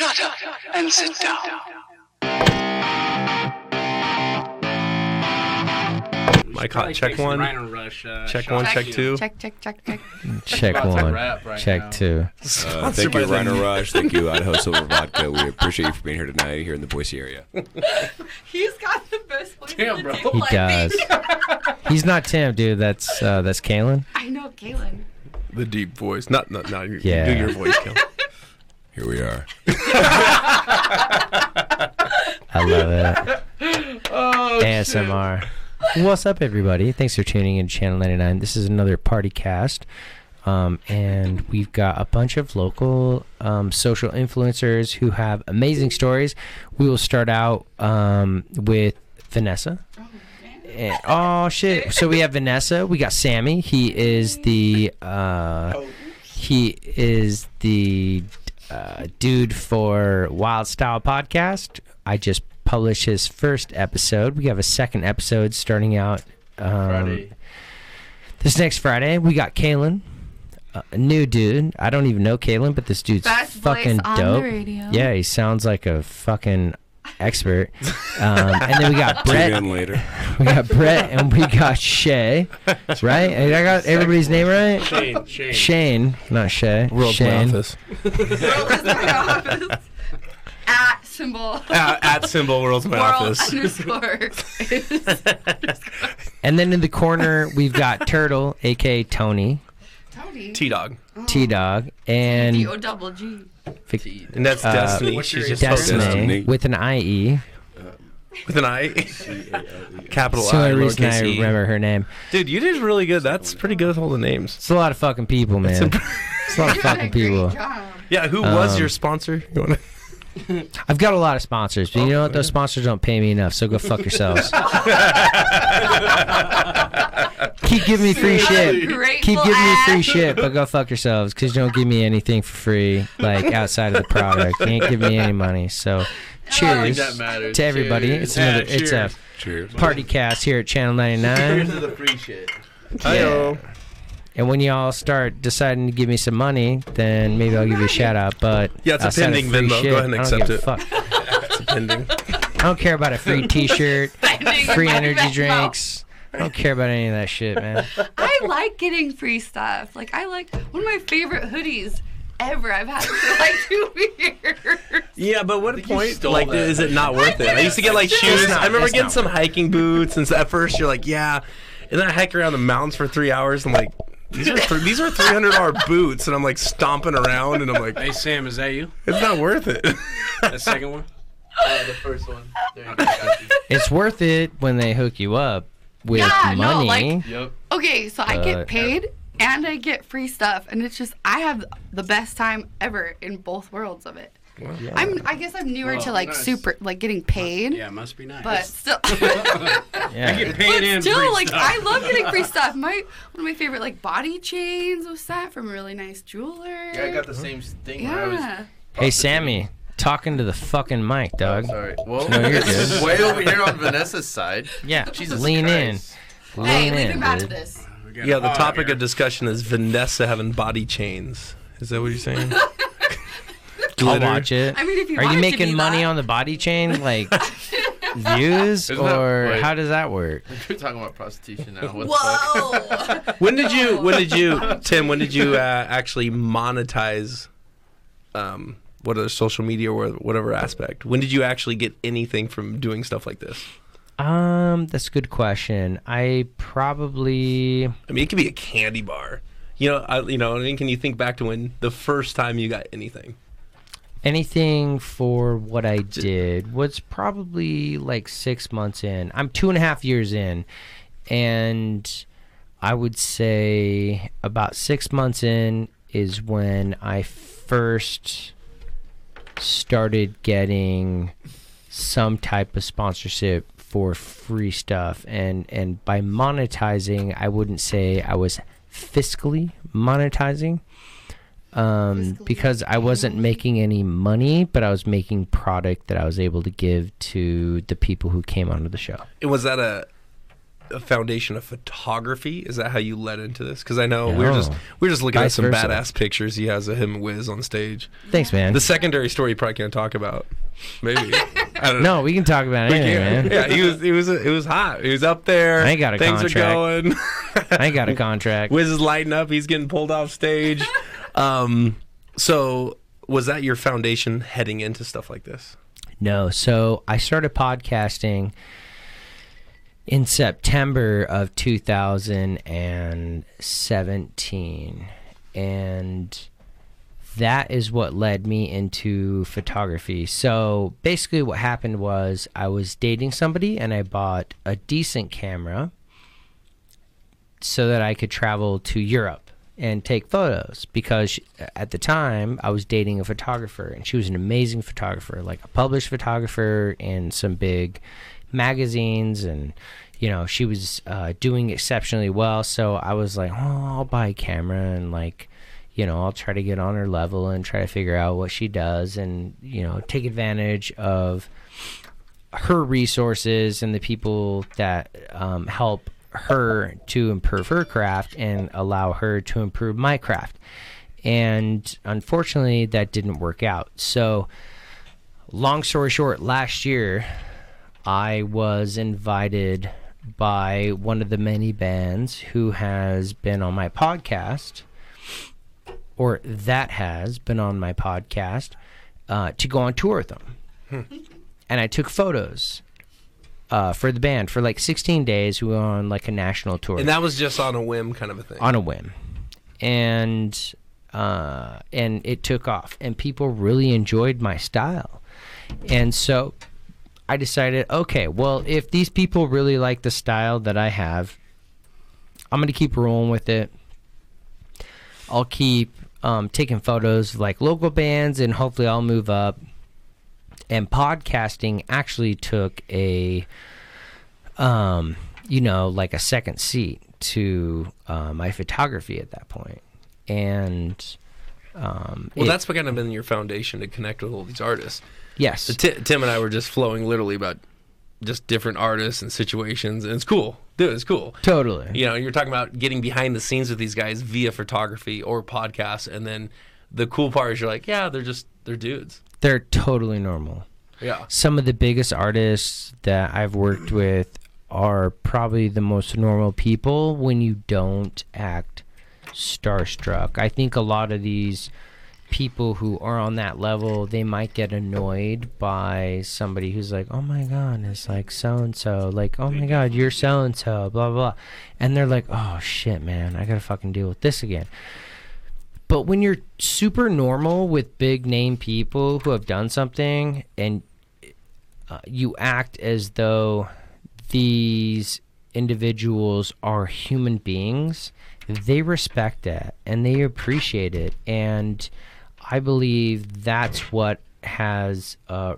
Shut up and sit down. mic Hot, check one. Rush, uh, Check one, check two. Check, check, check, check. Check one. right check now. two. Uh, thank you, the- Rhino Rush. Thank you, Idaho Silver Vodka. We appreciate you for being here tonight here in the Boise area. He's got the best voice Damn, in the bro. table, He I does. He's not Tim, dude. That's uh, that's Kalen. I know, Kaylin. The deep voice. Not, not, not. Yeah. Do your voice, Kel. Here we are. I love it. ASMR. What's up, everybody? Thanks for tuning in to Channel 99. This is another party cast. Um, and we've got a bunch of local um, social influencers who have amazing stories. We will start out um, with Vanessa. Eh, Oh shit! So we have Vanessa. We got Sammy. He is the uh, he is the uh, dude for Wild Style Podcast. I just published his first episode. We have a second episode starting out um, Friday. this next Friday. We got Kalen, uh, a new dude. I don't even know Kalen, but this dude's Best fucking voice on dope. the radio. Yeah, he sounds like a fucking expert. Um, and then we got Tune Brett. in later. We got Brett and we got Shay. Right? And I got everybody's name right? Shane, Shane. Shane, not Shay. World's my Shane. office. At symbol. at, at symbol, world's my World office. underscore. And then in the corner we've got Turtle, aka Tony, Tony. T Dog. T Dog, and D O double G. Vic- And that's Uh, Destiny. She's just Destiny, Destiny. with an IE. with an I. Capital That's the I, only reason I lowercase e. remember her name. Dude, you did really good. That's pretty good with all the names. It's a lot of fucking people, man. imp- It's a lot of You did a fucking people. Yeah, who was Um, your sponsor? You wanna- I've got a lot of sponsors, but you know what? Those sponsors don't pay me enough, so go fuck yourselves. Keep giving me free shit. Keep giving me free shit, but go fuck yourselves because you don't give me anything for free, like outside of the product. You ain't giving me any money. So, cheers that matters. to everybody. Cheers. It's another. Yeah, it's a cheers. Cheers. party cast here at Channel 99. Cheers to the free shit. Hi-yo. And when y'all start deciding to give me some money, then maybe I'll give you a shout out. But Yeah, it's a pending free Venmo. Go ahead and accept it. Fuck. It's pending. I don't care about a free T-shirt, free energy Venmo. drinks. I don't care about any of that shit, man. I like getting free stuff. Like I like one of my favorite hoodies ever. I've had for like two years. Yeah, but what point? Like, that. is it not worth it? I used to get like shoes. not- I remember getting some hiking boots, and so at first you're like, yeah, and then I hike around the mountains for three hours. I'm like, these are th- these are three hundred dollar boots, and I'm like stomping around, and I'm like, Hey, Sam, is that you? it's not worth it. The second one? Uh, the first one. There you go. Got you. It's worth it when they hook you up with Yeah, no, money. like- Yep. Okay, so I But- get paid and I get free stuff, and it's just I have the best time ever in both worlds of it. I'm I guess I'm newer to like nice. super like getting paid, Yeah, must be nice. but still. yeah. get paid But and still, free like stuff. I love getting free stuff. My one of my favorite like body chains was that from a really nice jeweler. Yeah, I got the same thing when I was. Yeah. Hey, Sammy, talking to the fucking mic, dog. Oh, sorry. Well, No, you're this is good. way over here on Vanessa's side. Yeah, Jesus lean Christ. in. Hey, Lean leave in, him out of this. Yeah, the topic here. of discussion is Vanessa having body chains. Is that what you're saying? I'll watch it. I mean, if you Are want you making money that. on the body chain, like views, Isn't that- or how does that work? We're talking about prostitution now. What the fuck? Whoa! When did you? When did you, Tim? When did you uh, actually monetize? Um, what other social media or whatever aspect? When did you actually get anything from doing stuff like this? Um, that's a good question. I probably I mean, it could be a candy bar. You know, I, you know. I mean, can you think back to when the first time you got anything? Anything for what I did was probably like six months in. I'm two and a half years in, and I would say about six months in is when I first started getting some type of sponsorship for free stuff and and by monetizing I wouldn't say I was fiscally monetizing um, because I wasn't making any money, but I was making product that I was able to give to the people who came onto the show. And was that a a foundation of photography? Is that how you led into this? Because I know we are just we were just looking Vice at some versa. badass pictures he has of him and Wiz on stage. Thanks, man. The secondary story you probably can't talk about. Maybe. I don't know. no, we can talk about anything, man. Yeah, he was he was it was hot. He was up there. I ain't got a Things contract. are going. I ain't got a contract. Wiz is lighting up. He's getting pulled off stage. Um, so was that your foundation heading into stuff like this? No. So I started podcasting in September of 2017. And that is what led me into photography. So basically, what happened was I was dating somebody and I bought a decent camera so that I could travel to Europe and take photos because uh, at the time I was dating a photographer and she was an amazing photographer, like a published photographer in some big magazines and you know she was uh, doing exceptionally well. So I was like, oh, I'll buy a camera and like you know I'll try to get on her level and try to figure out what she does and you know take advantage of her resources and the people that um, help her to improve her craft and allow her to improve my craft. And unfortunately, that didn't work out. So, long story short, last year I was invited by one of the many bands who has been on my podcast, or that has been on my podcast, uh, to go on tour with them. And I took photos uh, for the band for like 16 days. We were on like a national tour And that was just on a whim, kind of a thing. on a whim, and uh, and it took off, and people really enjoyed my style, and so I decided, okay, well, if these people really like the style that I have, I'm gonna keep rolling with it. I'll keep um, taking photos of like local bands, and hopefully, I'll move up. And podcasting actually took a um, you know, like a second seat to uh, my photography at that point. And um, well, it- that's what kind of been your foundation to connect with all these artists. Yes, Ti- Tim and I were just flowing literally about just different artists and situations, and it's cool, dude. It's cool. totally. You know, you're talking about getting behind the scenes with these guys via photography or podcasts, and then the cool part is you're like, yeah, they're just they're dudes. They're totally normal. Yeah. Some of the biggest artists that I've worked with are probably the most normal people when you don't act starstruck. I think a lot of these people who are on that level, they might get annoyed by somebody who's like, "Oh my god, it's like so and so." Like, "Oh my god, you're so and so." Blah blah. And they're like, "Oh shit, man, I got to fucking deal with this again." But when you're super normal with big name people who have done something and uh, you act as though these individuals are human beings, they respect that and they appreciate it. And I believe that's what has, uh,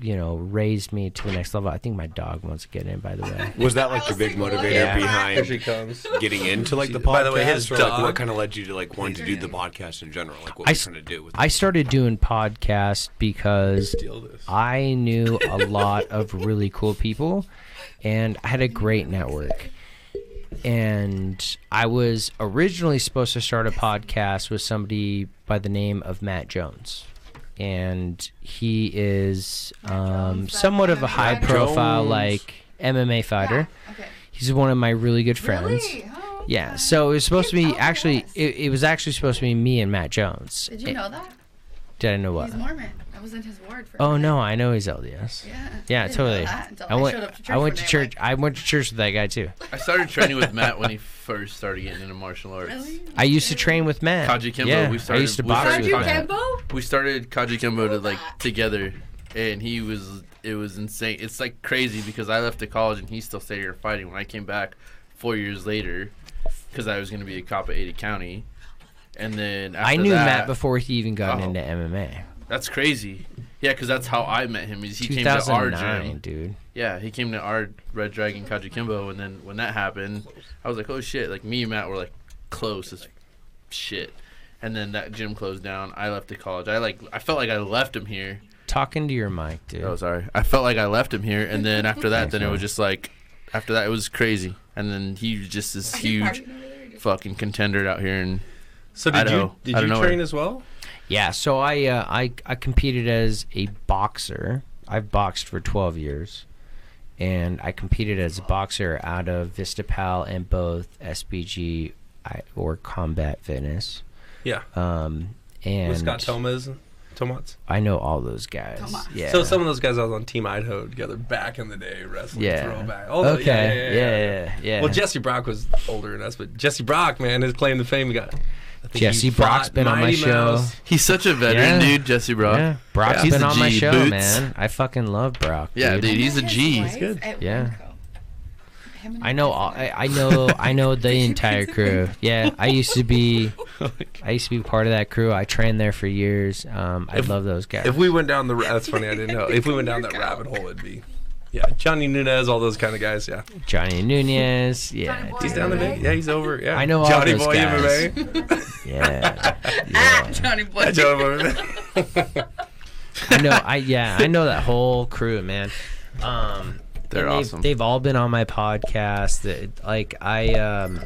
you know, raised me to the next level. I think my dog wants to get in, by the way. Was that like the big motivator Yeah. behind she comes. getting into like the podcast? By the way, his or like dog- what kind of led you to like wanting to do the podcast in general? Like what I you're trying to do with I started doing podcasts because I knew a lot of really cool people and I had a great network. And I was originally supposed to start a podcast with somebody by the name of Matt Jones. And he is um, somewhat of a high profile, like MMA fighter. Okay. He's one of my really good friends. Really? Oh, Yeah, okay. so it was supposed to You're be actually, blessed. it, it was actually supposed to be me and Matt Jones. Did you know that? Did I know what? He's Mormon. I was in his ward for. Oh, a Oh minute. no, I know he's LDS. Yeah. Yeah, I totally. that I went. showed to church I went to church. like, I went to church with that guy too. I started training with Matt when he first started getting into martial arts. Really? I used to train with Matt. Kajukenbo, Yeah, we I started- used to we box started with Kaji Matt. Kimbo? We started Kajukenbo to like together, and he was it was insane. It's like crazy because I left to college and he still stayed here fighting. When I came back four years later, because I was going to be a cop at Ada County, and then after I knew that, Matt before he even got Oh. into MMA. That's crazy. Yeah, because that's how I met him. Is he came to our gym. dude. Yeah, he came to our Red Dragon Kajukenbo, and then when that happened, I was like, oh shit! Like me and Matt were like close as shit. And then that gym closed down. I left to college. I like I felt like I left him here. Talking to your mic, dude. Oh, sorry. I felt like I left him here, and then after that, then it was just like after that, it was crazy. And then he was just this huge fucking contender out here. And So did Idaho. you did I you train where. as well? Yeah, so I uh, I I competed as a boxer. I've boxed for 12 years, and I competed as a boxer out of Vistapal and both SBG I- or Combat Fitness. Yeah. Um, and With Scott Thomas, Tomats. I know all those guys. Thomas. Yeah. So some of those guys I was on Team Idaho together back in the day wrestling yeah. throwback. Although, okay. yeah, yeah, yeah, yeah, yeah. Well, Jesse Brock was older than us, but Jesse Brock, man, his claim to fame, he got. I think Jesse Brock's been on my Mighty show. Mouse. he's such a veteran, Yeah. dude, Jesse Brock. Yeah, Brock's He's been a on my G, show, Boots. man. I fucking love Brock. Yeah, dude. dude, he's a G. He's good. Yeah. I know. all- I, I know. I know the entire crew. Yeah, I used to be. I used to be part of that crew. I trained there for years. Um, I love those guys. If we went down the, ra- that's funny, I didn't know. If we went down that rabbit hole, it'd be, yeah, Johnny Nunez, all those kind of guys, yeah. Johnny Nunez. Yeah, Johnny Boy He's down the big, yeah, he's over, yeah. I know all Johnny those Boy guys. MMA. Yeah, Ah, yeah. Johnny Boy. Johnny Boy MMA. I know. I yeah. I know that whole crew, man. Um, They're and they've, awesome. They've all been on my podcast. That like I um,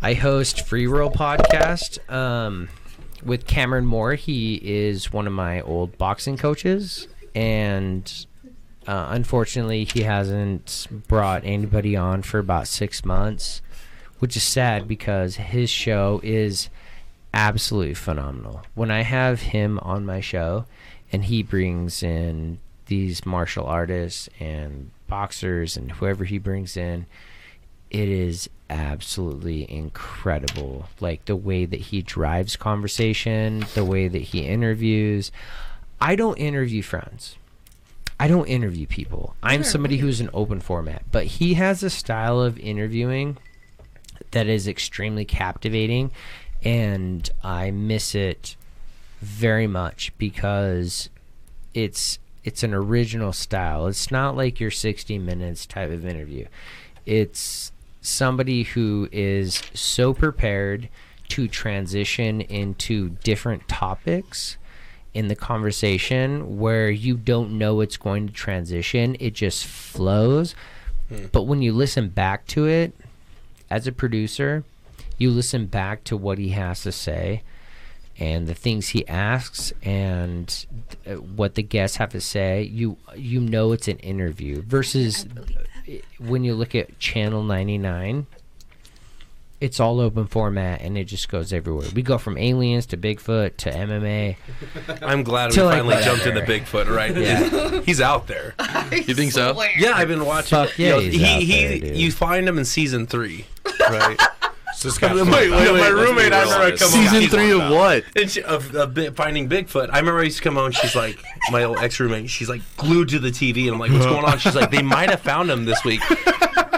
I host Free Roll podcast um, with Cameron Moore. He is one of my old boxing coaches, and uh, unfortunately, he hasn't brought anybody on for about six months, which is sad because his show is absolutely phenomenal. When I have him on my show and he brings in these martial artists and boxers and whoever he brings in, it is absolutely incredible. Like the way that he drives conversation, the way that he interviews. I don't interview friends. I don't interview people. I'm somebody who's an open format, but he has a style of interviewing that is extremely captivating and I miss it very much because it's it's an original style. It's not like your 60 minutes type of interview. It's somebody who is so prepared to transition into different topics in the conversation where you don't know it's going to transition. It just flows. But when you listen back to it as a producer, you listen back to what he has to say and the things he asks and uh, what the guests have to say you you know it's an interview versus when you look at channel 99 it's all open format and it just goes everywhere we go from aliens to bigfoot to mma I'm glad we like, finally jumped into whatever. Bigfoot, right? Yeah. He's out there. You think so? Swear. Yeah, I've been watching. Fuck yeah, you know, he's he, out he, there, dude. you find him in season three, right? So this guy's Wait, wait, wait, my roommate, I remember come on. Season He's three of what? And she, of, of Bi- Finding Bigfoot. I remember I used to come home. She's like, my old ex roommate. She's like glued to the TV, and I'm like, what's going on? She's like, they might have found him this week.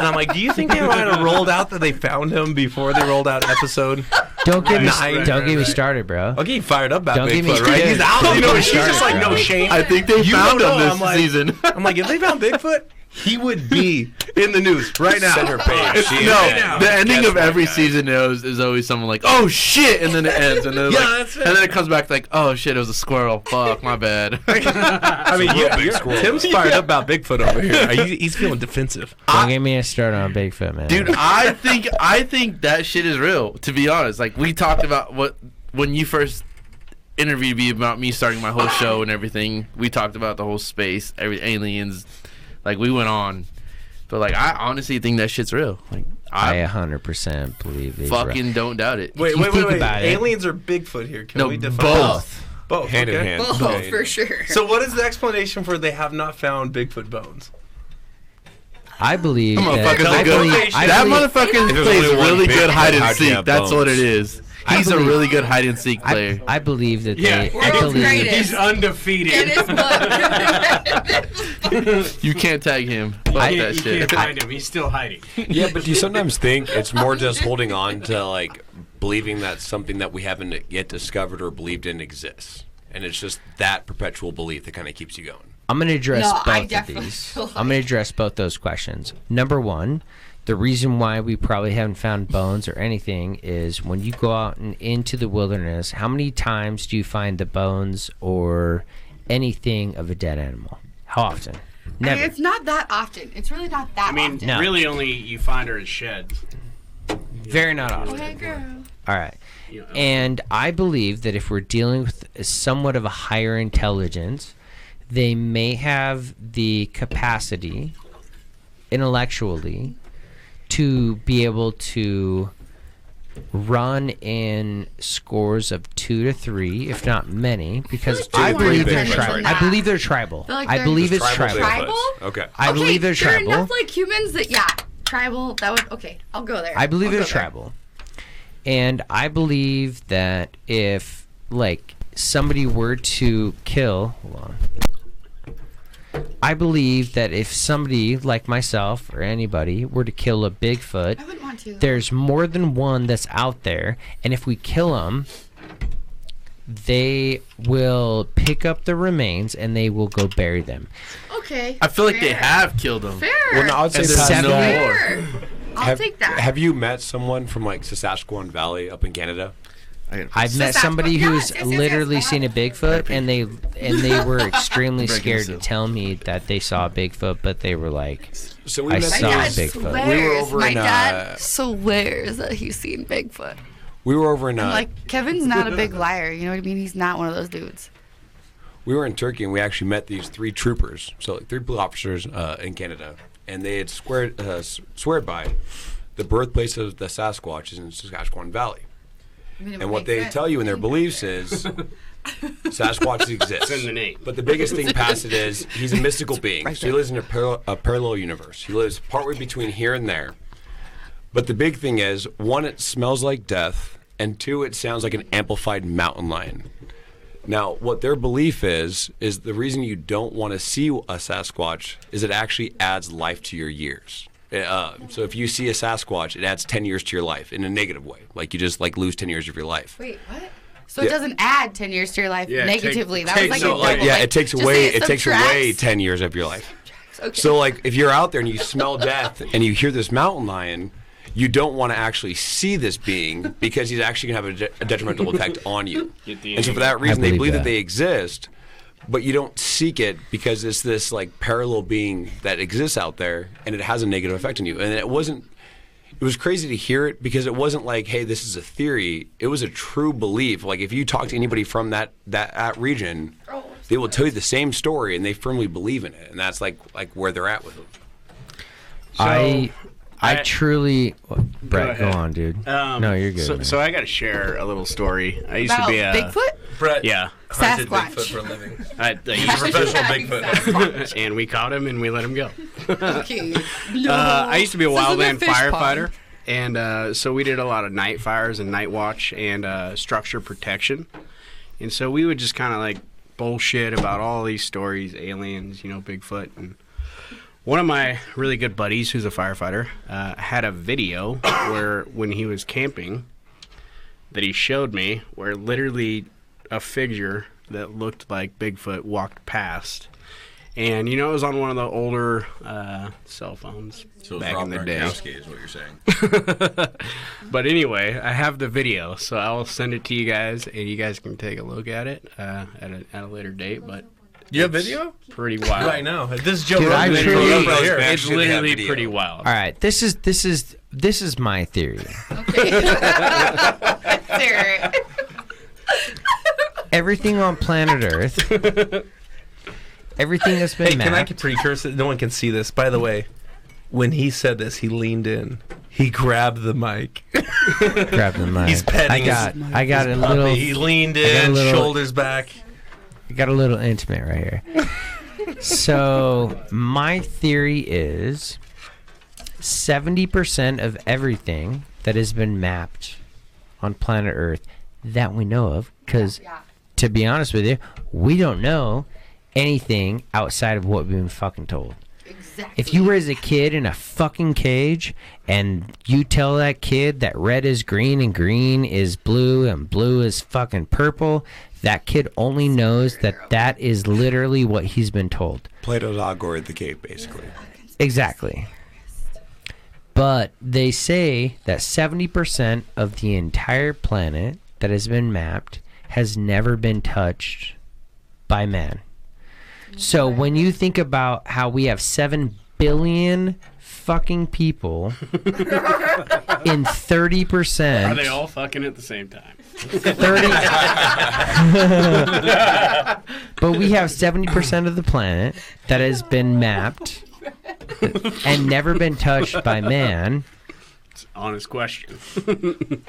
And I'm like, do you think they might have rolled out that they found him before they rolled out episode? don't get me Right, don't get me started bro I'll get you fired up about Don't get me Bigfoot, right? started. He's out. Don't You know, get me she's just started, like, no bro. shame. I think they You found don't him know. this I'm like- season. I'm like, if they found Bigfoot, he would be in the news right now. Center page. No, is dead. the ending Guess of every guys? season is, is always someone like, "Oh shit," and then it ends, and then Yeah, like, it. and then it comes back like, "Oh shit, it was a squirrel. Fuck, my bad." I mean, real yeah, big squirrel. Tim's fired up about Bigfoot over here. He- he's feeling defensive. don't get me a start on bigfoot man Dude, I think I think that shit is real. To be honest, like we talked about what when you first interviewed me about me starting my whole show and everything. We talked about the whole space, every aliens. Like we went on, but like I honestly think that shit's real. Like i I, 100% believe these fucking don't doubt it. Wait, wait, wait, wait. about it- Aliens or Bigfoot here? Can no, we define both. Both. Hand in okay. hand. Both, Yeah, for sure. So, what is the explanation for they have not found Bigfoot bones? i believe That that, motherfucker's I a good. believe, I that believe, motherfucker If there's plays only one really big good hide and how'd you seek. have That's what it is. I He's a really good hide and seek player. I, I believe that Yeah. they I World's believe greatest. He's undefeated. Get his blood. you can't tag him. Fuck I- that you shit. can't find him. He's still hiding. Yeah, but do you sometimes think it's more just holding on to like believing that something that we haven't yet discovered or believed in exists, and it's just that perpetual belief that kind of keeps you going. I'm going to address No, both of these. feel I'm going to address both those questions. Number one, the reason why we probably haven't found bones or anything is when you go out and into the wilderness, how many times do you find the bones or anything of a dead animal? How often? Never. It's not that often. It's really not that often. I mean, often. No. really, only you find her in sheds. Very not often. Okay, girl. All right. And I believe that if we're dealing with somewhat of a higher intelligence, they may have the capacity intellectually to be able to run in scores of two to three, if not many, because like I believe they're tribal. I believe they're tribal. Like I they're- believe it's Tribal tribal. Tribal? Okay. I okay, believe they're there are enough like humans that yeah, tribal. That would okay. I'll go there. I believe I'll they're tribal. And I believe that if like somebody were to kill hold on. I believe that if somebody like myself or anybody were to kill a Bigfoot, I wouldn't want to. there's more than one that's out there, and if we kill them, they will pick up the remains and they will go bury them. okay. I feel like they fair. have killed them. Fair. Well, no, I would say And this- there's no Seven- more. fair. I'll have, take that. Have you met someone from like Saskatchewan Valley up in Canada? I've met somebody yes, who's yes, yes, literally yes, seen a Bigfoot, and they and they were extremely scared to tell me that they saw a Bigfoot, but they were like, So we I met My saw dad these- Bigfoot. swears. We were over My in, dad uh, swears that he's seen Bigfoot. We were over in uh, like Kevin's not a big liar. You know what I mean? He's not one of those dudes. we were in Turkey and we actually met these three troopers, so like three police officers uh, in Canada, and they had squared uh, sweared by the birthplace of the Sasquatch is in Saskatchewan Valley. I mean, it And what they sense. tell you in their beliefs is Sasquatch exists. It's in the name. But the biggest thing past it is he's a mystical being. Right so he lives in a, par- a parallel universe. He lives partway between here and there. But the big thing is one, it smells like death, and two, it sounds like an amplified mountain lion. Now, what their belief is, is the reason you don't want to see a Sasquatch is it actually adds life to your years. Uh, so if you see a Sasquatch, it adds 10 years to your life in a negative way. Like you just like lose 10 years of your life. Wait, what? So Yeah. it doesn't add ten years to your life Yeah, take- negatively. that take was like so, a like, double, yeah, like, it takes away say it takes away 10 years of your life. Okay. So like if you're out there and you smell death and you hear this mountain lion, you don't want to actually see this being because he's actually going to have a, de- a detrimental effect on you. And so for that reason, they believe believe that. that. they exist, but you don't seek it because it's this like parallel being that exists out there and it has a negative effect on you. And it wasn't. It was crazy to hear it because it wasn't like, hey, this is a theory. It was a true belief. Like if you talk to anybody from that that, that region, Oh, they will tell you the same story and they firmly believe in it. And that's like like where they're at with it. I, I, I- truly, Brett, go, ahead. on, dude. Um, no, you're good. So, so I got to share a little story. I used About to be a Bigfoot? Brett Yeah. hunted Sasquatch. Bigfoot for a living. I, I He's a used professional Bigfoot. and we caught him and we let him go. Okay. Uh, I used to be a wildland fish firefighter, pond. and uh, so we did a lot of night fires and night watch and uh, structure protection. And so we would just kind of like bullshit about all these stories, aliens, you know, Bigfoot. And one of my really good buddies, who's a firefighter, uh, had a video where when he was camping, that he showed me, where literally a figure that looked like Bigfoot walked past. And you know, it was on one of the older uh, cell phones back in the day. is what you're saying. But anyway, I have the video, so I will send it to you guys, and you guys can take a look at it uh, at, a, at a later date. But You have video? pretty wild. Right now. This is Joe Dude, I Rogan. truly- Right here. It's It's Actually, they have literally video. pretty wild. All right, this is this is this is my theory. Sarah. Everything on planet Earth, everything that's been Hey, can I mapped. precurse it? No one can see this. By the way, when he said this, he leaned in. He grabbed the mic. grab the mic. He's petting I his- got I got a Puppy. little He leaned I got a in, little- shoulders back. Got a little intimate right here. so my theory is seventy percent of everything that has been mapped on planet Earth that we know of, because Yeah. to be honest with you, we don't know anything outside of what we've been fucking told. Exactly. If you were as a kid in a fucking cage and you tell that kid that red is green and green is blue and blue is fucking purple, that kid only knows that that is literally what he's been told. Plato's allegory the cave, basically. Exactly. But they say that 70% of the entire planet that has been mapped has never been touched by man. So when you think about how we have seven billion fucking people in 30%. Are they all fucking at the same time? thirty, but we have seventy percent of the planet that has been mapped and never been touched by man. It's an Honest question.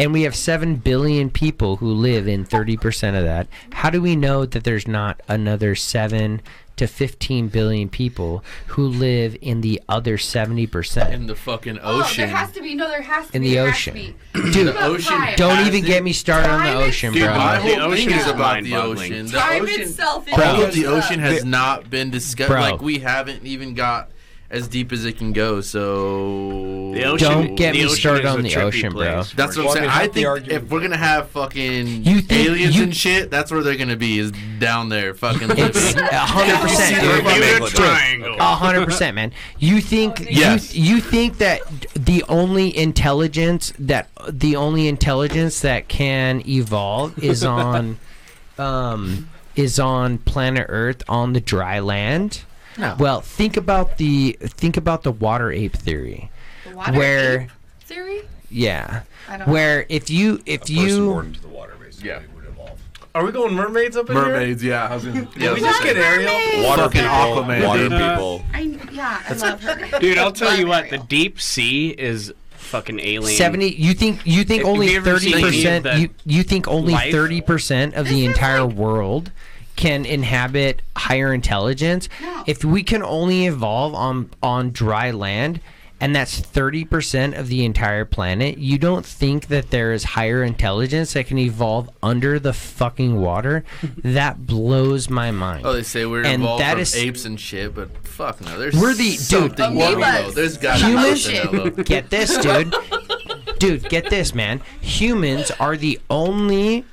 and we have 7 billion people who live in 30% of that. How do we know that there's not another 7 to 15 billion people who live in the other 70%? In the fucking ocean Oh, there ocean. has to be. No, there has to In be. the ocean. be. Dude, Look, ocean don't even get me started on the ocean, Dude, bro. my The ocean is is about the ocean. The Time ocean, itself is Bro. the ocean has not been discussed. Bro. Like we haven't even got as deep as it can go. So The ocean, Don't get me started on the trippy ocean, bro. That's what Well, I I'm saying. mean, I think if we're gonna have fucking You think- aliens you- and shit, that's where they're gonna be. Is down there, fucking. It's 100%, Yeah, dude. Bermuda Bermuda Dude. Triangle. A hundred percent, man. You think Yes. you you think that the only intelligence that the only intelligence that can evolve is on um is on planet Earth on the dry land? No. Well, think about the think about the water ape theory. The water Where ape theory? yeah, I don't where if you if Person you born into the water, basically, Yeah. would evolve. Are we going mermaids up in here? Mermaids, yeah. I was gonna, yeah, I we just gonna get. Ariel? Water Fucking people, Aquaman, water dude. people. I yeah, I love her. Dude, I'll tell you what, the deep sea is fucking alien. seventy, you think you think Have you only thirty seen any of percent you you think only life? thirty percent of the entire like- world can inhabit higher intelligence? No. If we can only evolve on on dry land, and that's thirty percent of the entire planet, you don't think that there is higher intelligence that can evolve under the fucking water? that blows my mind. Oh, they say we're And involved that from is- apes and shit, but fuck no. There's We're the- dude, something Amoebas. below. There's got Humans- Get this, dude. dude, get this, man. Humans are the only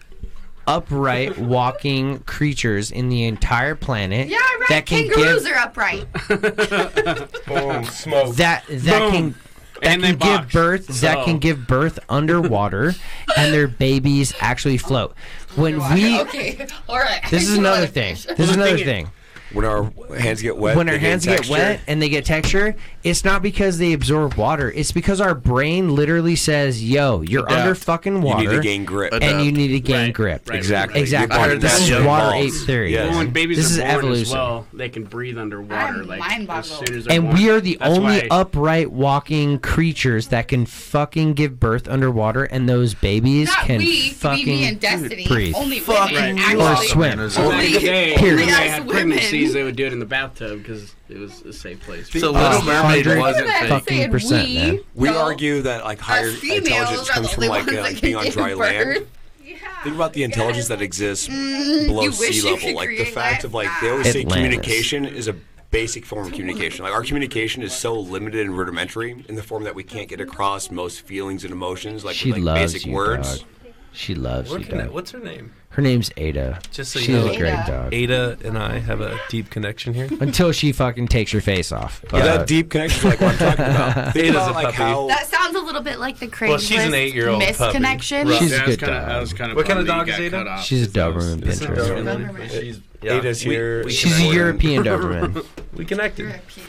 upright walking creatures in the entire planet Yeah, right. that can Kangaroos give are upright. Boom, smoke. that that Boom. can that And they can give box. birth that can give birth underwater and their babies actually float. When we okay, all right. this is another thing. This is another thing is- thing. When our hands get wet, when our hands gain get wet and they get texture, it's not because they absorb water. It's because our brain literally says, "Yo, you're Adapt. under fucking water. you water, need to gain grip. Adapt. and you need to gain Right, grip." right, Exactly. Exactly. I this is young water ape theory. Yes. Well, when babies This is born evolution. as well, they can breathe underwater. I'm like as soon as And born. we are the That's only why- upright walking creatures that can fucking give birth underwater, and those babies Not can we, to be fucking me and Destiny. breathe. Only Fucking women. you actually. or swim. Only- Back in the day, when Period. they Yes, had women. Pregnancies, they would do it in the bathtub because it was a safe place. So Uh, Little Mermaid wasn't Look at fake. that, fucking saying percent, we, man. We no. argue that like higher Us females intelligence are comes the from only like ones uh, that can being on give dry birth. land. Yeah. Think about the intelligence that exists Mm, below you wish sea you level. could Like the create fact that. of like they always say communication is a basic form of communication. Like our communication is so limited and rudimentary in the form that we can't get across most feelings and emotions like She with, like loves basic you, words. dog. She loves We're you, connect- dog. What's her name? Her name's Ada. Just so you She's know. a great Ada. dog. Ada and I have a deep connection here. Until she fucking takes your face off. Yeah, But- that deep connection like what I'm talking about. Think Ada's about a like puppy. how That sounds a little bit like the Craigslist Well, she's an eight-year-old puppy. misconnection. Right. She's Yeah, a I good kinda- dog. Kind of What kind of dog that is you Ada? got cut off She's a because I was- Doberman This is Pinscher. Doberman. She's yeah. Ada's we- here. We, She's a connected. European Doberman. We connected. European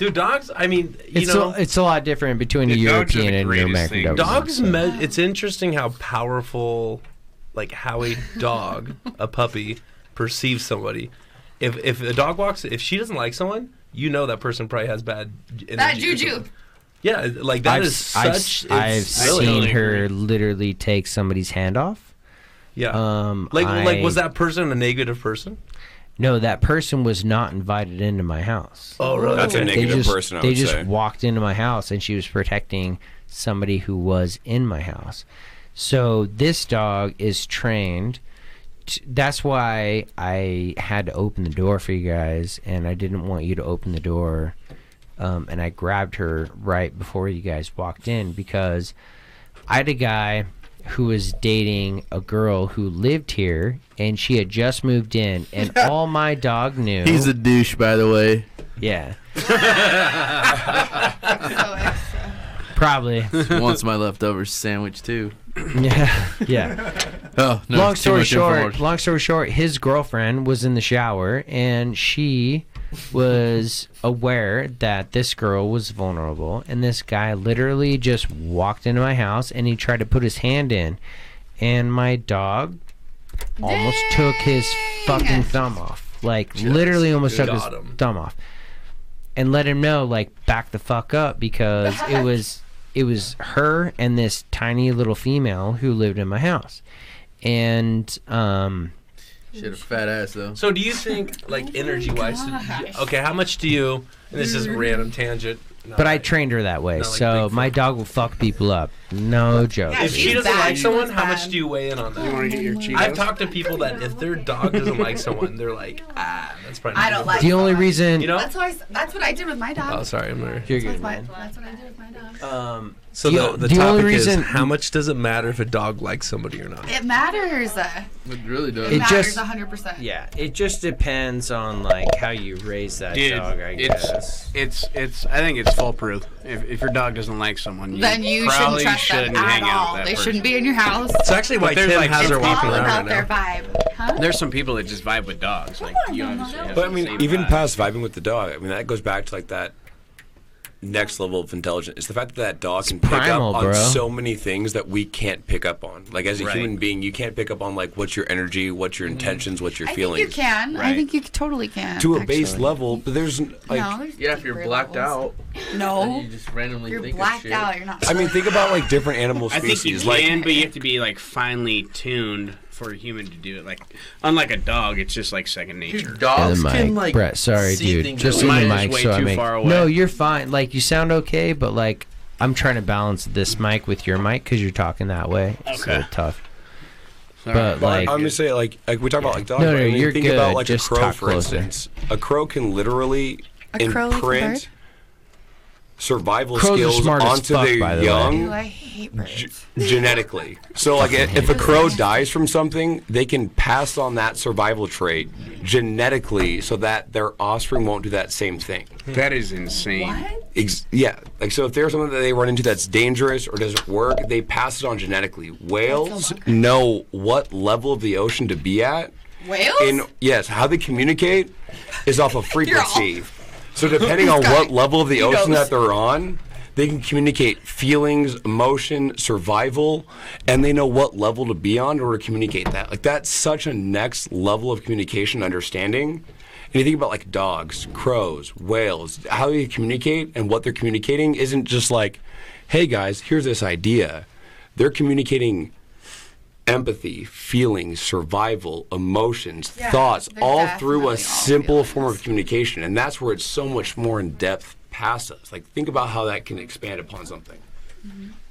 Doberman. Dude, dogs. I mean, you It's know, a, it's a lot different between a Yeah, dogs are European and an greatest American thing. Dogs. so- Me- it's interesting how powerful, like how a dog, a puppy, perceives somebody. If if a dog walks, if she doesn't like someone, you know that person probably has bad energy. That juju. Yeah, like that I've, is I've, such. I've it's really- seen her agree. literally take somebody's hand off. Yeah. Um, like like was that person a negative person? No, that person was not invited into my house. Oh, really? That's a they negative just, person, I they just say. walked into my house and she was protecting somebody who was in my house. So this dog is trained. t- That's why I had to open the door for you guys, and I didn't want you to open the door. Um, and I grabbed her right before you guys walked in because I had a guy who was dating a girl who lived here, and she had just moved in, and all my dog knew. He's a douche, by the way. yeah, So extra. probably. Wants my leftover sandwich too. Yeah, yeah. Oh, no, long too story much short, information. long story short, his girlfriend was in the shower and she was aware that this girl was vulnerable and this guy literally just walked into my house and he tried to put his hand in and my dog almost took his fucking thumb off. Like literally almost took his him. thumb off. And let him know like back the fuck up because it was it was her and this tiny little female who lived in my house. And um She had a fat ass though. So do you think, like energy wise, okay, how much do you? And this is a random tangent. not but I like- trained her that way. Not like so Bigfoot. my dog will fuck people up. No joke. Yeah, If she She's doesn't bad. like someone, She's how much bad. do you weigh in on that? You want to get your Cheetos? I've talked to people that if their dog doesn't like someone, they're like, ah, that's probably. I not don't good." like The only reason You know. That's what I, that's what I did with my dog. Oh, sorry, I'm there. you're that's, my, man. that's what I did with my dog. Um So The- the, the, the only topic reason- is how much does it matter if a dog likes somebody or not? It matters. It, It really does. It matters just- 100%. yeah, it just depends on like how you raise that Dude, dog, I it's guess. it's it's. I think it's foolproof. If, if your dog doesn't like someone, you Then you shouldn't trust shouldn't them at hang out all. with that They person. shouldn't be in your house. It's actually why there's, Tim like, has it's her walking all around about right their now. vibe. Huh? There's some people that just vibe with dogs. Like you obviously have But I mean, even vibe. past vibing with the dog, I mean, that goes back to like that next level of intelligence. It's the fact that that dog can pick primal, up on bro. so many things that we can't pick up on. Like as a Right. human being, you can't pick up on like what's your energy, what's your mm-hmm. intentions, what's your I feelings. think you can. I think you totally can. To a base level, but there's like no, there's yeah, if you're blacked levels. out, No, you just randomly you're think blacked of shit. out. You're not. I mean, think about like different animal species. I species. think you like can, but you have to be like finely tuned for a human to do it. Like unlike a dog, it's just like second nature. Dude, dogs the can mic. like Brett, sorry, see dude. Just that in the is mic way so I make far away. No, you're fine. Like you sound okay, but like I'm trying to balance this mic with your mic because you're talking that way. It's a Okay. little tough. Sorry. But like I'm gonna say like like we talk about like dogs. No, but no, you're think good. about like Just a crow, talk for closer. instance. A crow can literally A crow like imprint bird? Survival Crows skills smart as onto fuck, their by the way. young. Ooh, I hate birds. genetically. So, like, i- if a crow dies from something, they can pass on that survival trait genetically, so that their offspring won't do that same thing. that is insane. What? Ex- yeah, like so, if there's something that they run into that's dangerous or doesn't work, they pass it on genetically. Whales know what level of the ocean to be at. Whales? In yes, how they communicate is off of frequency. So depending on what level of the ocean that they're on, they can communicate feelings, emotion, survival, and they know what level to be on in order to communicate that. Like that's such a next level of communication understanding. And you think about like dogs, crows, whales, how they communicate and what they're communicating isn't just like, hey guys, here's this idea. They're communicating empathy, feelings, survival, emotions, Yeah, thoughts, all through a simple feelings. form of communication. And that's where it's so much more in depth past us. Like, think about how that can expand upon something.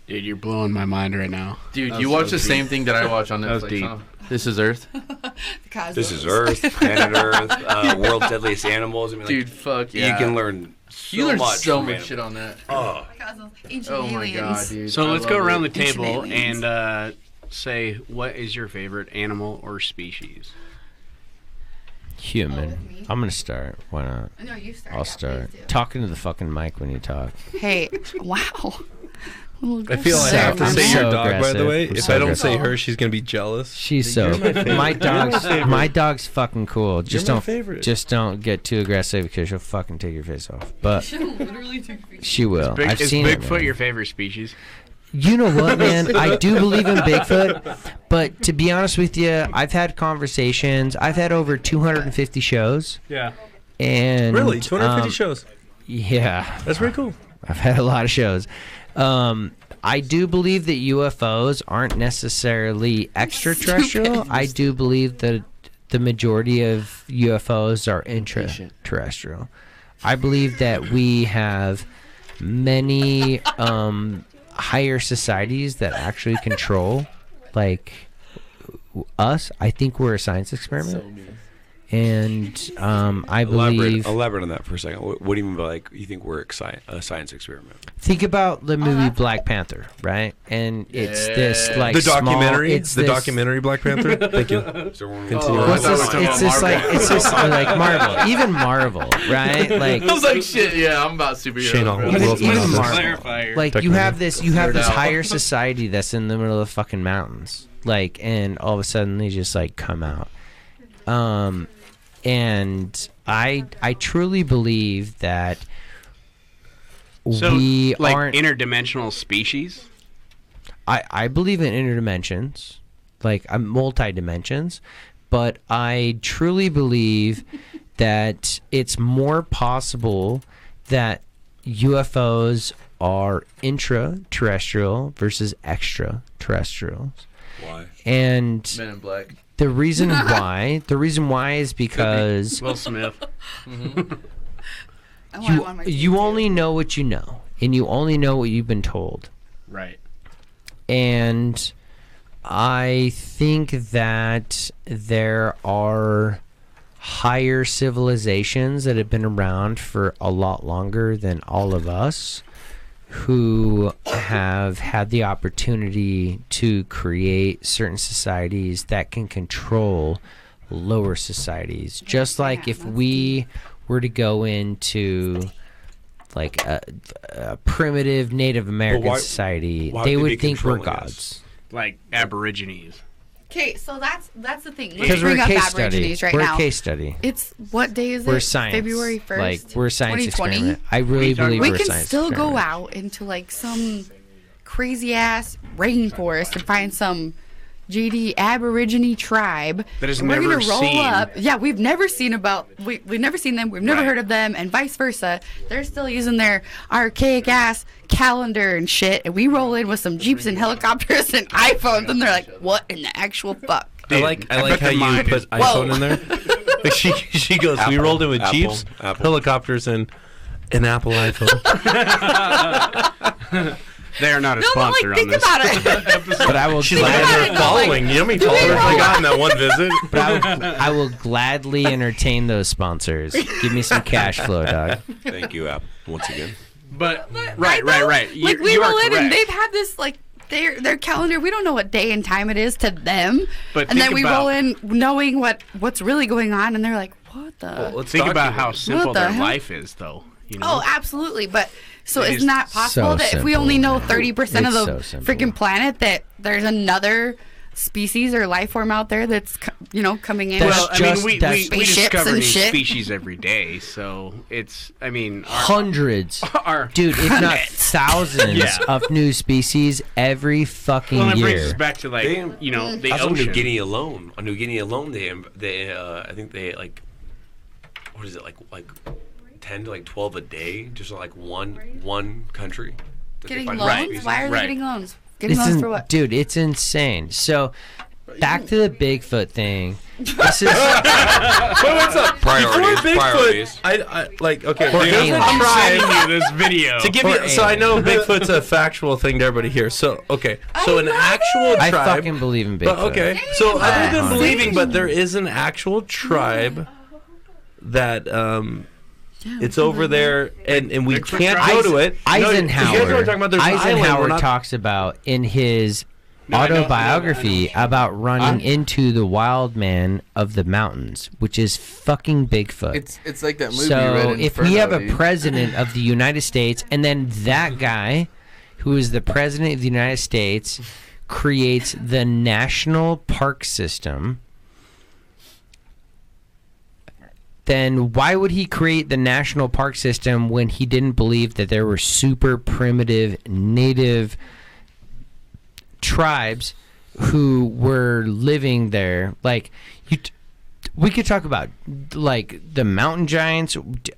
Dude, you're blowing my mind right now. Dude, you watch so the deep. same thing that I watch on That was Netflix. deep. huh? This is Earth. Cosmos. This is Earth, planet Earth, uh, world's deadliest animals. I mean, like, Dude, fuck yeah. you can learn so You learn much. so from much shit on that. Oh, Oh my god, dude. So I let's go around it. the table and uh, say what is your favorite animal or species? human. with? I'm gonna start. Why not? No, you start. I'll yeah, start. Talking to the fucking mic when you talk. Hey, wow. I feel like I have to I'm say so your dog. By the way, I'm if so I don't say her, she's gonna be jealous. She's so my my dog's my dog's fucking cool. Just my don't favorite. just don't get too aggressive because she'll fucking take your face off. But she will. Big, I've is seen it. Bigfoot man. your favorite species? You know what, man? I do believe in Bigfoot, but to be honest with you, I've had conversations. I've had over 250 shows, Yeah. and Really, 250 um, shows. Yeah, That's pretty cool. I've had a lot of shows. Um, I do believe that UFOs aren't necessarily extraterrestrial. I do believe that the majority of UFOs are intraterrestrial. I believe that we have many um, higher societies that actually control, like us. I think we're a science experiment, and um, I elaborate, believe. elaborate on that for a second. What, what do you mean by like you think we're exci- a science experiment? Think about the movie Black Panther, right? And it's this like The small- documentary. it's the this- documentary Black Panther. Thank you. Continue. Oh, What's this? thought we were It's just like it's just like Marvel, even Marvel, right? Like I was like, shit, yeah, I'm about superheroes. Shane bro. Hall. even, World's even Marvel. Marvel. Clarifier. Like you have this, you have this out. higher society that's in the middle of the fucking mountains, like, and all of a sudden they just like come out. Um, and I I truly believe that So, we like aren't. interdimensional species. I, I believe in interdimensions, like uh, multi dimensions, but I truly believe that it's more possible that UFOs are intraterrestrial versus extraterrestrials. Why? And Men in Black. the reason why, the reason why is because Will Smith. Mm-hmm. I want him you on you too. only know what you know, and you only know what you've been told. Right. and I think that there are higher civilizations that have been around for a lot longer than all of us who have had the opportunity to create certain societies that can control lower societies just like if we were to go into like a, a primitive Native American why- society, why would they they be would think we're controlling us? gods. Like Aborigines. Okay, so that's that's the thing. Let's Because we're bring a up case study. Aborigines right we're now. a case study. It's what day is We're it? science. February first. Like we're a science 2020? experiment. I really you believe We we're a can science still go experiment. out into like some crazy ass rainforest and find some GD Aborigine tribe That is and we're never gonna roll seen. up. Yeah, we've never seen about we we've never seen them. We've never Right. heard of them, and vice versa. They're still using their archaic ass calendar and shit, and we roll in with some jeeps and helicopters and iPhones, and they're like, "What in the actual fuck?" I like I, I like how you mind put is- iPhone in there. Like she she goes. we rolled in with Apple, jeeps, Apple. helicopters, and an Apple iPhone. They are not a No, but sponsor like, on think this. about it. But I will She's like, about it, they're though, like, following. you know how many we followers I got in that one visit? but I will, I will gladly entertain those sponsors. Give me some cash flow, dog. Thank you, App, once again. But But right, right, though, right. You, Like we you are roll in and they've had this like their their calendar. We don't know what day and time it is to them. But and then we about- roll in knowing what what's really going on, and they're like, "What the?" Let's Think about document how simple the their hell? life is, though. You know. Oh, absolutely. But so It isn't that possible so that if we only know thirty percent of the so freaking planet, that there's another species or life form out there that's you know coming in? That's well, I mean, we, we, we discover and new shit. species every day, so it's. I mean, our, Hundreds, our dude, if not thousands Yeah. of new species every fucking well, that brings us year. back to like They- you know the That's on ocean. New Guinea alone. On New Guinea alone, they they uh, I think they like what is it like like ten to like twelve a day, just like one one country. getting loans? species. Why are they Right. getting loans? Getting It's loans in- for what? dude, it's insane. So, back to the Bigfoot thing. This is But what's up? Priorities, Before Bigfoot, priorities. I, I like okay. Or there's aliens. a I'm tribe- sending you this video. to give Or you, so I know. Bigfoot's a factual thing to everybody here. So okay, so an actual I tribe. fucking believe in Bigfoot. But okay, so other than Same. believing, but there is an actual tribe that um, it's over there, and and we Bigfoot can't go to it. No, you guys Eisenhower. are talking about there's island, Eisenhower not- talks about in his No, I know- I know- I autobiography know. about running I'm- into the wild man of the mountains, which is fucking Bigfoot. It's it's like that movie. so Red if we have a president of the United States, and then that guy, who is the president of the United States, creates the national park system. Then why would he create the national park system when he didn't believe that there were super primitive native tribes who were living there? Like you, t- we could talk about like the mountain giants.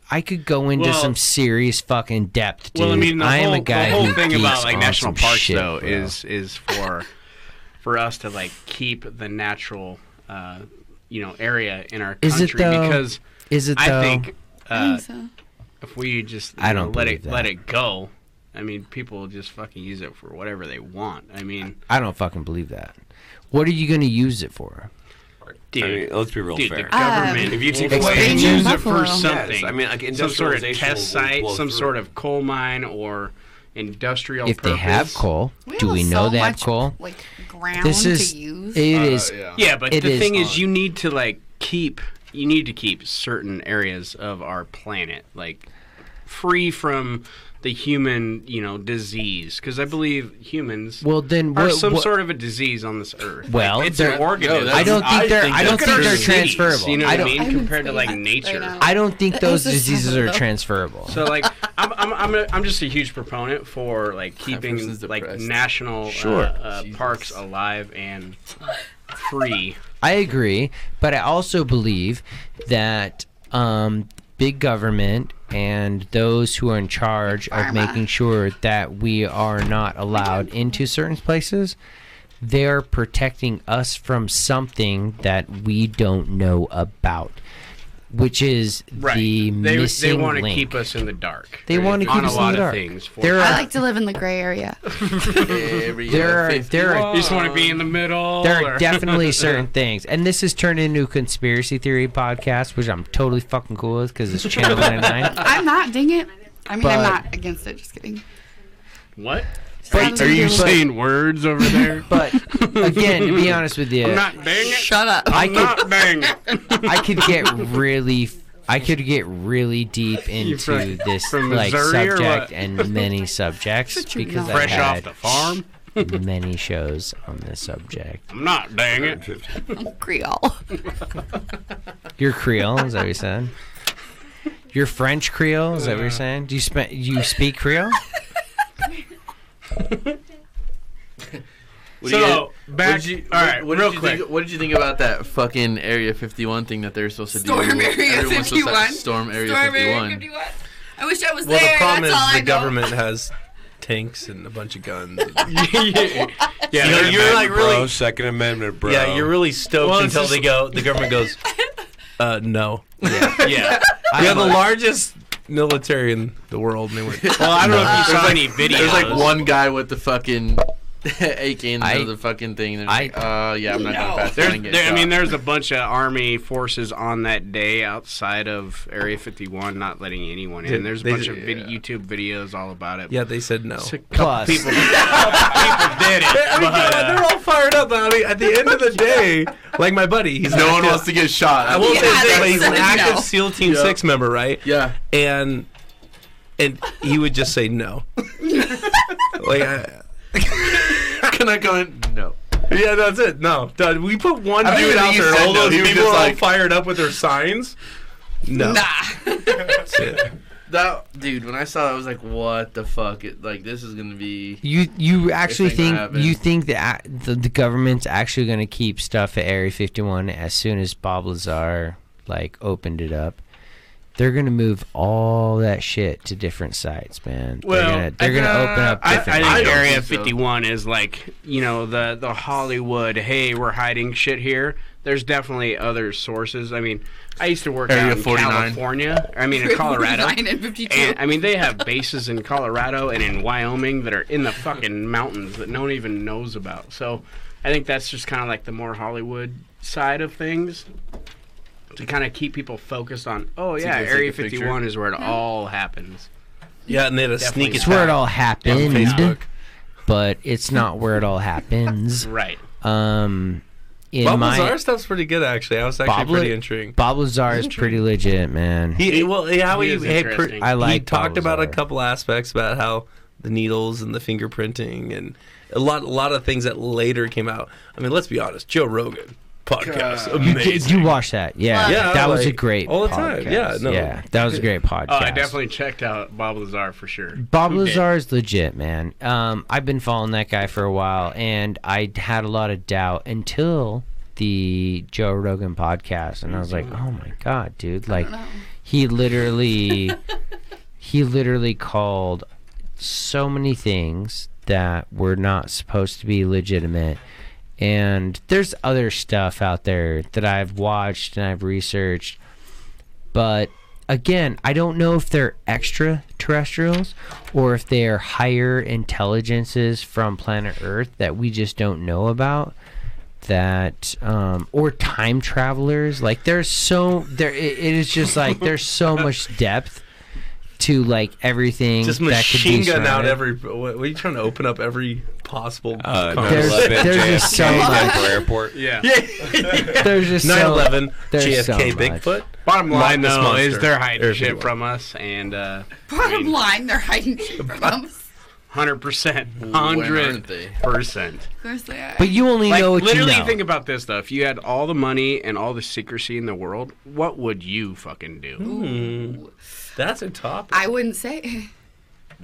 I could go into Well- some serious fucking depth, dude. Well, I mean, the am whole, a guy the whole who thing about like national parks shit, though bro. is is for for us to like keep the natural uh, you know area in our Is it country because is it I though? think I uh, think so. if we just I know, don't let believe it let it go, I mean, people just fucking use it for whatever they want. I mean, I don't fucking believe that. What are you going to use it for? dude, I mean, let's be real dude, fair. the government Um, If you take away- fucking Expansion use it for something. Yes, I mean, like some sort of test will- will site, some through. sort of coal mine or industrial. If they have coal, We do have we know so they have much, coal? Like ground This is to use. it is yeah. Yeah, but It the is thing is, on. you need to like keep. You need to keep certain areas of our planet like free from the human, you know, disease. Because I believe humans Well, then are some what- sort of a disease on this earth. Well, like, it's an organism. No, I don't think I they're. think I don't think they're cities, transferable. You know I what I don't. mean? I'm Compared to like nature. right. I don't think those diseases are transferable. So like I'm I'm I'm, a, I'm just a huge proponent for like keeping like national Sure. uh, uh, parks alive and free. I agree, but I also believe that um, big government and those who are in charge of making sure that we are not allowed into certain places, they're protecting us from something that we don't know about, which is Right. the they missing they want to link. keep us in the dark. They want to keep us in the dark. things. For There sure. I like to live in the gray area. Every There are- there are- you just want to be in the middle. there are definitely certain things, and this has turned into a conspiracy theory podcast, which I'm totally fucking cool with because it's Channel 99. I'm not, dang it. I mean, But- I'm not against it. Just kidding. what? But- Are you But- saying words over there? But again, to be honest with you, I'm not dang it. Shut up. I I'm could not dang it. I could get really I could get really deep into from- this from like Missouri subject and many subjects because mouth. I Fresh off had the farm. many shows on this subject. I'm not dang it. Creole. You're Creole, is that what you said? You're French Creole, is that what you're saying? Do you spe- you speak Creole? What do you- So back. What did you, all right, what, real did you quick. think? What did you think about that fucking Area 51 thing that they're supposed to Storm do? Area supposed to 51. Storm Area Storm 51. Area 51. I wish I was Well, there. the problem That's is all I the know. government has tanks and a bunch of guns. yeah, You know, they're- you're like bro. really, Second Amendment, bro. yeah, you're really stoked Well, until just- they go. The government goes, uh, no. yeah. We have the largest military in the world, and they went. Well, I don't know if you saw any videos. There's like one guy with the fucking AK in I- the fucking thing. And I- like, uh, yeah, I'm not gonna pass. There's, it get there, I mean, there's a bunch of army forces on that day outside of Area 51, not letting anyone in. There's a they bunch did- of vid- YouTube videos all about it. Yeah, they said no. A couple Plus- people, people did it. I mean, but, come uh, they're all fired up. I mean, at the end of the day, like my buddy, he's no an one wants to get shot. I won't Yeah, say his name, but he's an active no. SEAL Team Yeah. Six member, right? Yeah. And and he would just say no. like, I, Can I go in? No. yeah, that's it. No, done. We put one I don't dude even out think he there. said All no. those He was people just are all like- fired up with their signs. No, Nah. that's it. That dude, when I saw it, I was like, "What the fuck? It, like, this is gonna be." You you actually If think happen. you think that the, the government's actually going to keep stuff at Area 51 as soon as Bob Lazar like opened it up? They're going to move all that shit to different sites, man. Well, they're going to uh, they're going to open up I, I think Area think so. 51 is like, you know, the the Hollywood. Hey, we're hiding shit here. There's definitely other sources. I mean, I used to work Area out in 49. California. I mean, in Colorado. 9 and 52. And I mean, they have bases in Colorado and in Wyoming that are in the fucking mountains that no one even knows about. So I think that's just kind of like the more Hollywood side of things to kind of keep people focused on, oh, yeah, go Area a picture. 51 is where it all happens. Yeah, and they had a Definitely. sneak it's where it attack all on happened, Facebook. but it's not where it all happens. Right. Um, in Bob my Lazar stuff's pretty good, actually. I was actually Bob pretty La- intrigued. Bob Lazar is pretty legit, man. He well, yeah, how He he, is had cr- interesting. I he like talked Bob about a couple aspects about how the needles and the fingerprinting and a lot, a lot of things that later came out. I mean, let's be honest, Joe Rogan podcast, You, amazing. you watch that? Yeah, Yeah, that was a great all the time. podcast. Yeah, no. yeah, that was a great podcast. Oh, I definitely checked out Bob Lazar for sure. Bob Who did? Lazar is legit, man. Um, I've been following that guy for a while, and I had a lot of doubt until the Joe Rogan podcast, and I was like, "Oh my god, dude!" Like, he literally, he literally called so many things that were not supposed to be legitimate. And there's other stuff out there that I've watched and I've researched, but again, I don't know if they're extraterrestrials or if they are higher intelligences from planet Earth that we just don't know about. That um, or time travelers. Like there's so there. It, it is just like there's so much depth to like everything Just that could be machine gun out every. What, what are you trying to open up every possible? Uh. There's- there's just so JFK, much. Airport. Yeah. There's just 9/11, there's so JFK, much. Bigfoot. Bottom line, Loch though, is they're hiding shit from us, and uh, Bottom line, they're hiding shit from us. Hundred percent, hundred percent. Of course they are. But you only Like know what literally, you know. think about this though. If you had all the money and all the secrecy in the world, what would you fucking do? Hmm. That's a topic. I wouldn't say.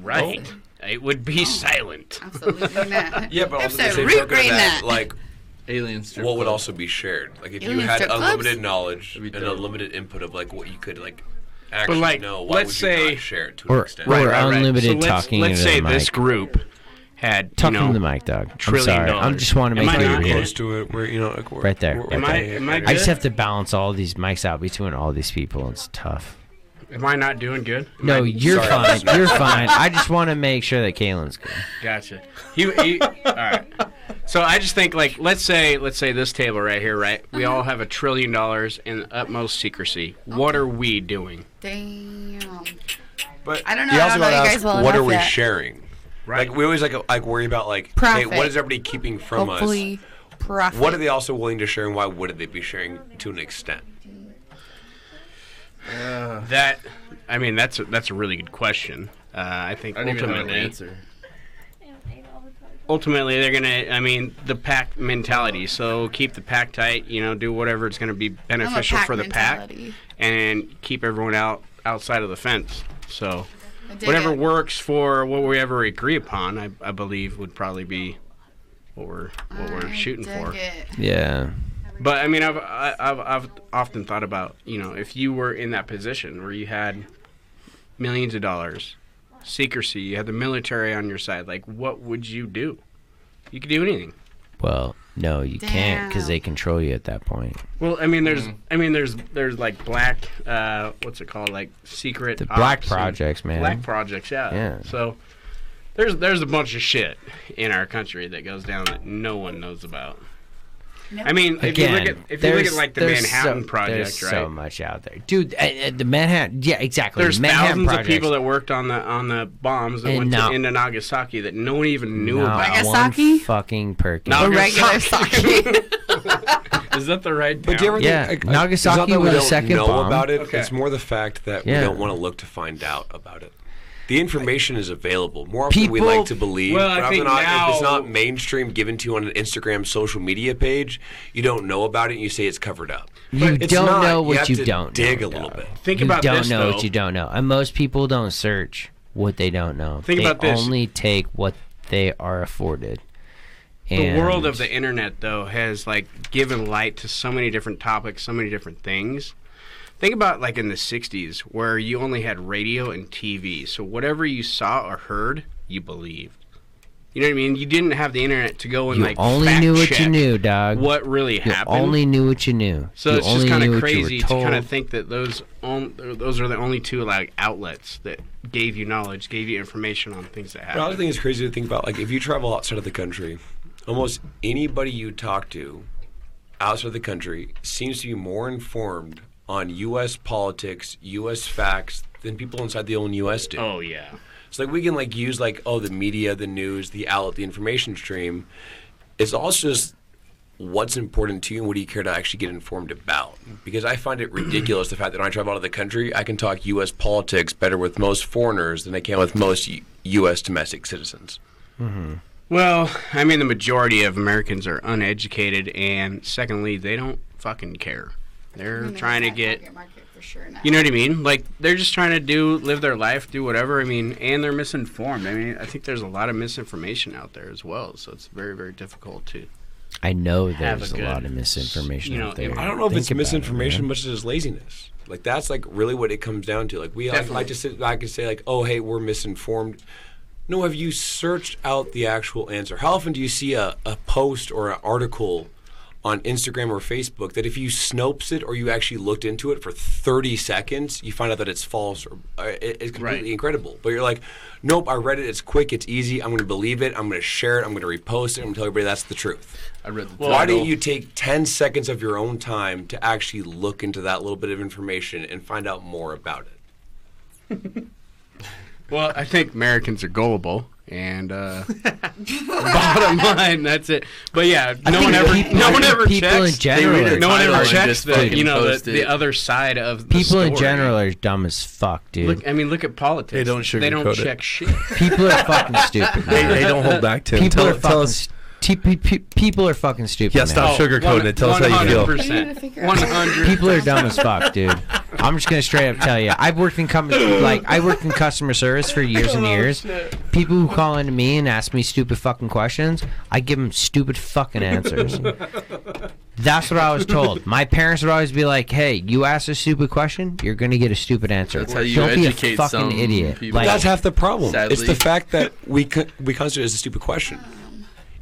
Right. It would be silent. Absolutely not. Yeah, but also the same Absolutely token that, like, Alien strip what would also be shared? Like, if you had strip clubs? unlimited knowledge and be dope. unlimited input of like what you could like actually like, know, why let's would you say- not share it to an or, extent? or Right, right, right. unlimited so let's, talking Let's into say the this mic. group had you Talking know, to the mic, dog. I'm trillion sorry. I dollars. just want to Am make I sure not you hear. close to it, where you know, like, we're, Right there, we're- right Am I? Am I? Good? I just have to balance all these mics out between all these people. It's tough. Am I not doing good? Am No, I- you're sorry. fine. You're fine. I just want to make sure that Kaylin's good. Gotcha. He, he, all right. So I just think like let's say let's say this table right here, right? We all have a trillion dollars in utmost secrecy. What are we doing? Damn. But I don't know, You I also don't know gotta you ask, guys well what are enough we yet. sharing? Right. Like we always like like worry about like, hey, Profit. what is everybody keeping from us? Hopefully, profit. What are they also willing to share, and why wouldn't they be sharing to an extent? That I mean that's a, that's a really good question. Uh, I think I don't even know an ultimately answer. Ultimately they're gonna I mean the pack mentality. So keep the pack tight. You know, do whatever it's gonna be beneficial for the pack, and keep everyone out outside of the fence. So whatever it. works for what we ever agree upon, I, I believe would probably be what we're what we're shooting for. it. Yeah. But I mean, I've I've I've often thought about you know if you were in that position where you had millions of dollars, secrecy, you have the military on your side, like what would you do? You could do anything. Well, no, you can't because they control you at that point. Well, I mean, there's I mean, there's there's like black uh, what's it called, like secret The black projects, man. Black projects, yeah. Yeah. So there's there's a bunch of shit in our country that goes down that no one knows about. I mean, if you Again, look at if you look at like the there's Manhattan so, Project, there's right? so much out there, dude. Uh, uh, the Manhattan, yeah, exactly. There's Manhattan thousands projects. of people that worked on the on the bombs that And went not- to, into Nagasaki that no one even knew Not about. Nagasaki? one fucking Perkins. No. A regular Nagasaki. Is that the right? But do you ever Yeah, think, like, Nagasaki it's not that we was a don't second know bomb. about it. Okay. It's more the fact that Yeah. we don't want to look to find out about it. The information is available more often than we like to believe. Well, I but often think not, if it's not mainstream given to you on an Instagram social media page, you don't know about it and you say it's covered up. You It's don't not. know You what have you to don't dig know, a little bit. Think about what you about don't this, know though. what you don't know, and most people don't search what they don't know. Think they about this. only take what they are afforded. And The world of the internet, though, has like given light to so many different topics, so many different things. Think about like in the '60s, where you only had radio and TV, so whatever you saw or heard, you believed. You know what I mean? You didn't have the internet to go and you like only fact knew what check you knew, dog. What really you happened? only knew what you knew. So You it's just kind of what you were crazy to kind of think that those on, those are the only two like outlets that gave you knowledge, gave you information on things that happened. I also happened. think it's crazy to think about. Like, if you travel outside of the country, almost anybody you talk to outside of the country seems to be more informed on U.S. politics, U.S. facts than people inside the own U.S. do. Oh yeah. So like we can like use like oh the media, the news, the outlet, the information stream. It's also just what's important to you and what do you care to actually get informed about. Because I find it ridiculous the fact that when I travel out of the country, I can talk U.S. politics better with most foreigners than I can with most U- U.S. domestic citizens. Mm-hmm. Well, I mean, the majority of Americans are uneducated, and secondly, they don't fucking care. They're trying to get, Market for sure now. you know what I mean? Like they're just trying to do, live their life, do whatever. I mean, and they're misinformed. I mean, I think there's a lot of misinformation out there as well, so it's very, very difficult to. I know there's a a, lot of misinformation you know, out there. I don't know if Think it's about it, misinformation man. much as it's laziness. Like that's like really what it comes down to. Like we like, Definitely. like to sit back and say like, oh hey, we're misinformed. No, have you searched out the actual answer? How often do you see a, a post or an article on Instagram or Facebook that if you snopes it or you actually looked into it for 30 seconds, you find out that it's false or uh, it- it's completely Right. incredible. But you're like, nope, I read it. It's quick. It's easy. I'm going to believe it. I'm going to share it. I'm going to repost it. I'm going to tell everybody that's the truth. I read the Why title. don't you take 10 seconds of your own time to actually look into that little bit of information and find out more about it? Well, I think Americans are gullible, and uh, bottom line, that's it. But yeah, I no one ever, people- no one ever people in checks. general They no one ever checks the you know the, the other side of the People in general are dumb as fuck, dude. Look, I mean, look at politics. They don't They don't sugarcoat it. check shit. people are fucking stupid. They, they don't hold back to people Tell, are tell us. T- pe- pe- people are fucking stupid. Yeah, man. stop sugarcoating it. Tell us how you feel. I need to figure out. One hundred. People are dumb as fuck, dude. I'm just gonna straight up tell you. I've worked in com- like I worked in customer service for years and years. People who call into me and ask me stupid fucking questions, I give them stupid fucking answers. That's what I was told. My parents would always be like, "Hey, you ask a stupid question, you're gonna get a stupid answer. That's how you Don't be a fucking idiot." people. Like, That's half the problem. It's the fact that we co- we consider it as a stupid question.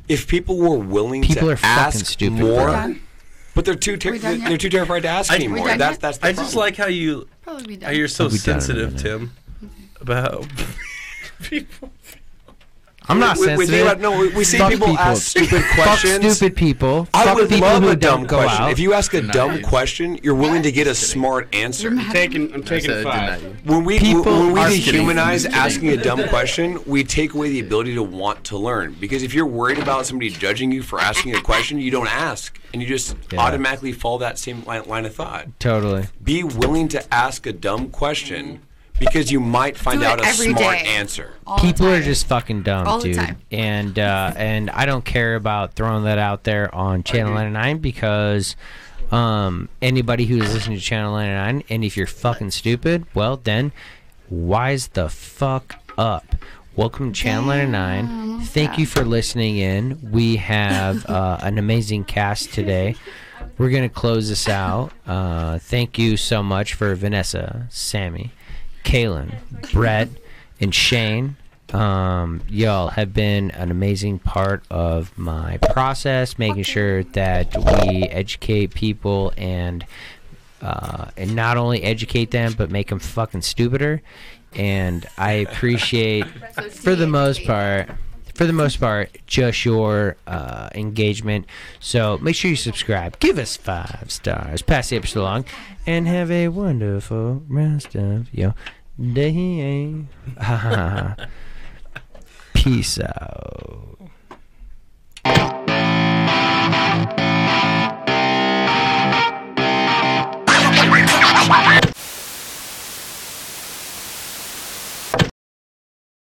If people were willing People to are fucking ask stupid, more, bro. But they're too ter- we done yet? they're too terrified to ask I- anymore. we That's yet? that's the I just like how you Probably be how done. you're so We'll be done in a sensitive. Tim, about people. I'm not we, we, sensitive. think about, no, we, we see Fuck people, ask stupid Fuck questions. stupid people. I Fuck would people love who a dumb question. out. If you ask a Deny dumb you. question, you're willing to get a smart answer. I'm taking. I'm I taking said five. you. When we People when we are kidding. dehumanize asking a dumb question, we take away the ability to want to learn. Because if you're worried about somebody judging you for asking a question, you don't ask, and you just Yeah. automatically follow that same line, line of thought. Totally. Be willing to ask a dumb question because you might find out a every smart day. answer. All people are just fucking dumb, All the dude. time. And uh, and I don't care about throwing that out there on Channel 99 because um, anybody who's listening to Channel 99, and if you're fucking stupid, well then, wise the fuck up. Welcome to Channel 99. Thank you for listening in. We have uh, an amazing cast today. We're gonna close this out. Uh, thank you so much for Vanessa, Sammy, Kaylin, Brett, and Shane. Um, y'all have been an amazing part of my process, making sure that we educate people and uh, and not only educate them but make them fucking stupider. And I appreciate, for the most part, for the most part, just your uh, engagement. So make sure you subscribe, give us five stars, pass the episode along, and have a wonderful rest of your day. Peace out.